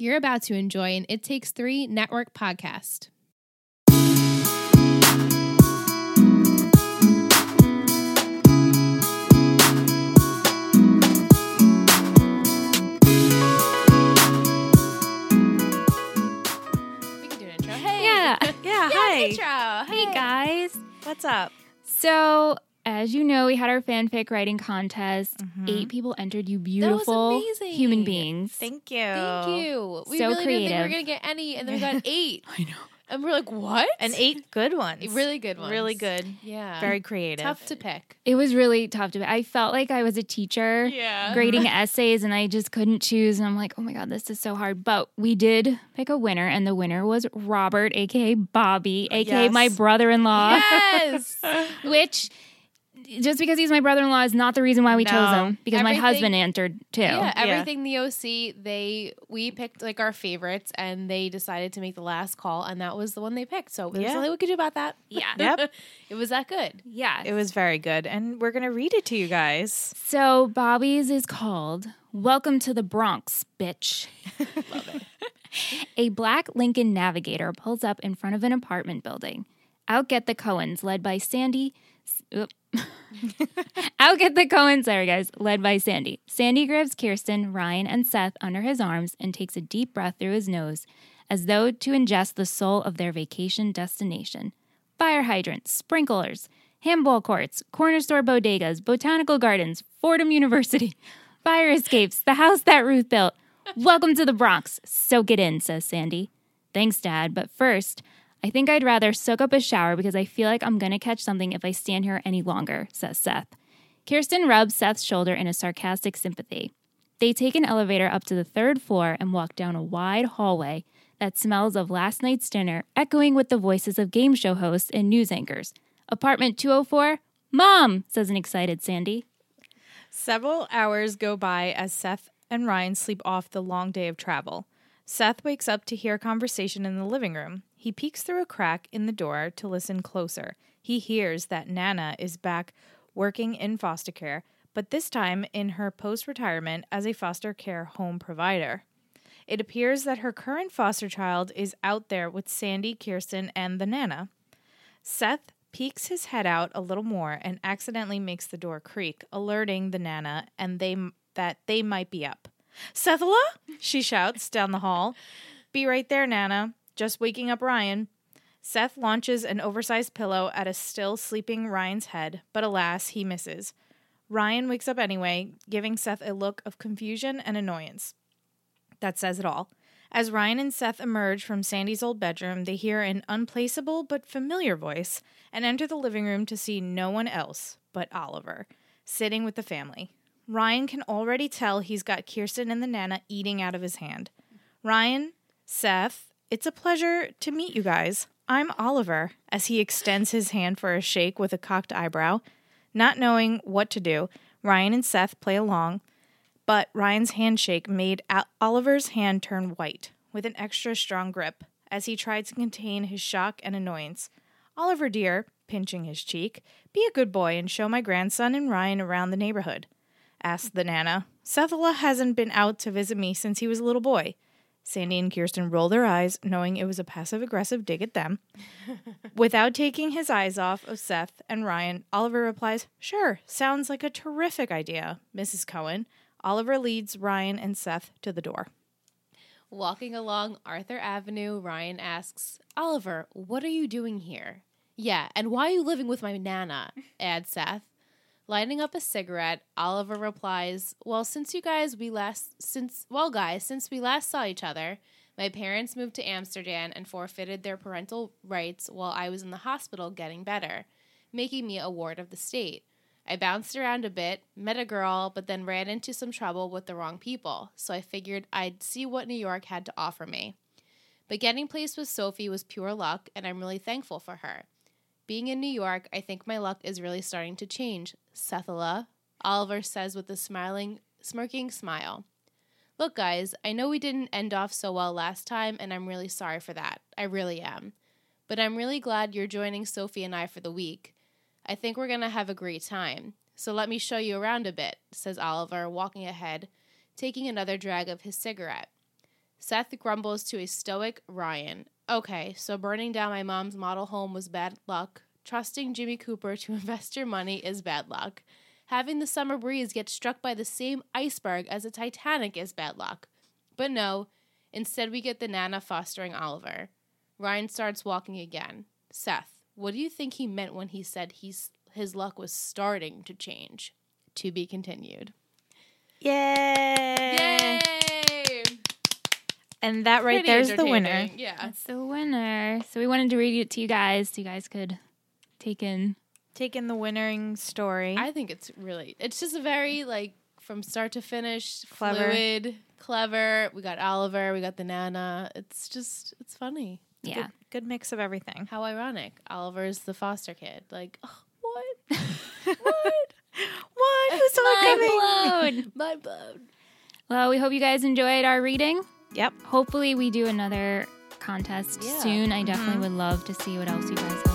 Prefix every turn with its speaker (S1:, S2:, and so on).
S1: You're about to enjoy an It Takes Three network podcast. We can do an intro. Hey.
S2: Yeah.
S3: Yeah, hi.
S1: Intro.
S2: Hey guys.
S3: What's up?
S2: So, as you know, we had our fanfic writing contest.
S3: Mhm.
S2: Eight people entered. You beautiful
S1: amazing.
S2: human beings.
S3: Thank you.
S1: Thank you. We
S2: So
S1: really didn't think we were going to get any, and then we got eight.
S2: I know.
S1: And we're like, what?
S3: And eight good ones.
S1: Really good ones.
S3: Really good.
S1: Yeah.
S3: Very creative.
S1: tough to pick.
S2: It was really tough to. Pick. I felt like I was a teacher
S1: Yeah.
S2: grading essays, and I just couldn't choose. And I'm like, oh my god, this is so hard. But we did pick a winner, and the winner was Robert, aka Bobby, aka
S3: Yes.
S2: my brother-in-law.
S1: Yes.
S2: Which, just because he's my brother-in-law, is not the reason why we chose him. Because my husband entered too.
S1: Yeah,
S3: Yeah.
S1: everything the OC, they we picked like our favorites, and they decided to make the last call, and that was the one they picked. So there's
S3: Yeah.
S1: nothing we could do about that.
S2: Yeah.
S3: Yep.
S1: it was that good.
S2: Yeah.
S3: It was very good. And we're going to read it to you guys.
S2: So Bobby's is called Welcome to the Bronx, bitch.
S1: Love it.
S2: A black Lincoln Navigator pulls up in front of an apartment building. Out get the Cohens, led by Sandy. oop. Out get the sorry guys, led by Sandy. Sandy grabs Kirsten, Ryan, and Seth under his arms and takes a deep breath through his nose, as though to ingest the soul of their vacation destination. Fire hydrants, sprinklers, handball courts, corner store bodegas, botanical gardens, Fordham University, fire escapes, the house that Ruth built. Welcome to the Bronx. Soak it in, says Sandy. Thanks, Dad, but first, I think I'd rather soak up a shower because I feel like I'm going to catch something if I stand here any longer, says Seth. Kirsten rubs Seth's shoulder in a sarcastic sympathy. They take an elevator up to the third floor and walk down a wide hallway that smells of last night's dinner, echoing with the voices of game show hosts and news anchors. Apartment 204? Mom, says an excited Sandy.
S3: Several hours go by as Seth and Ryan sleep off the long day of travel. Seth wakes up to hear a conversation in the living room. He peeks through a crack in the door to listen closer. He hears that Nana is back working in foster care, but this time in her post retirement as a foster care home provider. It appears that her current foster child is out there with Sandy, Kirsten, and the Nana. Seth peeks his head out a little more and accidentally makes the door creak, alerting the Nana and they that they might be up. Sethala? She shouts down the hall. Be right there, Nana. Just waking up Ryan. Seth launches an oversized pillow at a still sleeping Ryan's head, but alas, he misses. Ryan wakes up anyway, giving Seth a look of confusion and annoyance. That says it all. As Ryan and Seth emerge from Sandy's old bedroom, they hear an unplaceable but familiar voice and enter the living room to see no one else but Oliver, sitting with the family. Ryan can already tell he's got Kirsten and the Nana eating out of his hand. Ryan, Seth, it's a pleasure to meet you guys. I'm Oliver, as he extends his hand for a shake with a cocked eyebrow. Not knowing what to do, Ryan and Seth play along, but Ryan's handshake made Oliver's hand turn white with an extra strong grip as he tried to contain his shock and annoyance. Oliver, dear, pinching his cheek, be a good boy and show my grandson and Ryan around the neighborhood, asked the Nana. Sethala hasn't been out to visit me since he was a little boy. Sandy and Kirsten roll their eyes, knowing it was a passive aggressive dig at them. Without taking his eyes off of Seth and Ryan, Oliver replies, Sure, sounds like a terrific idea, Mrs. Cohen. Oliver leads Ryan and Seth to the door.
S1: Walking along Arthur Avenue, Ryan asks, Oliver, what are you doing here? Yeah, and why are you living with my Nana? adds Seth. Lighting up a cigarette, Oliver replies, Well, since you guys we last since well guys, since we last saw each other, my parents moved to Amsterdam and forfeited their parental rights while I was in the hospital getting better, making me a ward of the state. I bounced around a bit, met a girl, but then ran into some trouble with the wrong people, so I figured I'd see what New York had to offer me. But getting placed with Sophie was pure luck, and I'm really thankful for her. Being in New York, I think my luck is really starting to change. Sethala, Oliver says with a smiling, smirking smile. Look, guys, I know we didn't end off so well last time, and I'm really sorry for that. I really am. But I'm really glad you're joining Sophie and I for the week. I think we're going to have a great time. So let me show you around a bit, says Oliver, walking ahead, taking another drag of his cigarette. Seth grumbles to a stoic Ryan. Okay, so burning down my mom's model home was bad luck. Trusting Jimmy Cooper to invest your money is bad luck. Having the summer breeze get struck by the same iceberg as the Titanic is bad luck. But no, instead we get the Nana fostering Oliver. Ryan starts walking again. Seth, what do you think he meant when he said he's his luck was starting to change? To be continued.
S3: Yay!
S1: Yay!
S3: And that right there's the winner.
S1: Yeah.
S2: That's the winner. So we wanted to read it to you guys so you guys could take in.
S3: Taking the winning story.
S1: I think it's really it's just a very like from start to finish
S3: Clever.
S1: fluid, clever. We got Oliver, we got the Nana. It's just it's funny.
S2: Yeah.
S3: Good, good mix of everything.
S1: How ironic. Oliver's the foster kid. Like, oh, what?
S3: what? What? Who's all
S2: Mind
S3: coming?
S2: blown.
S1: Mind blown.
S2: Well, we hope you guys enjoyed our reading.
S3: Yep.
S2: Hopefully, we do another contest
S1: Yeah.
S2: soon. I definitely mm-hmm. would love to see what else you guys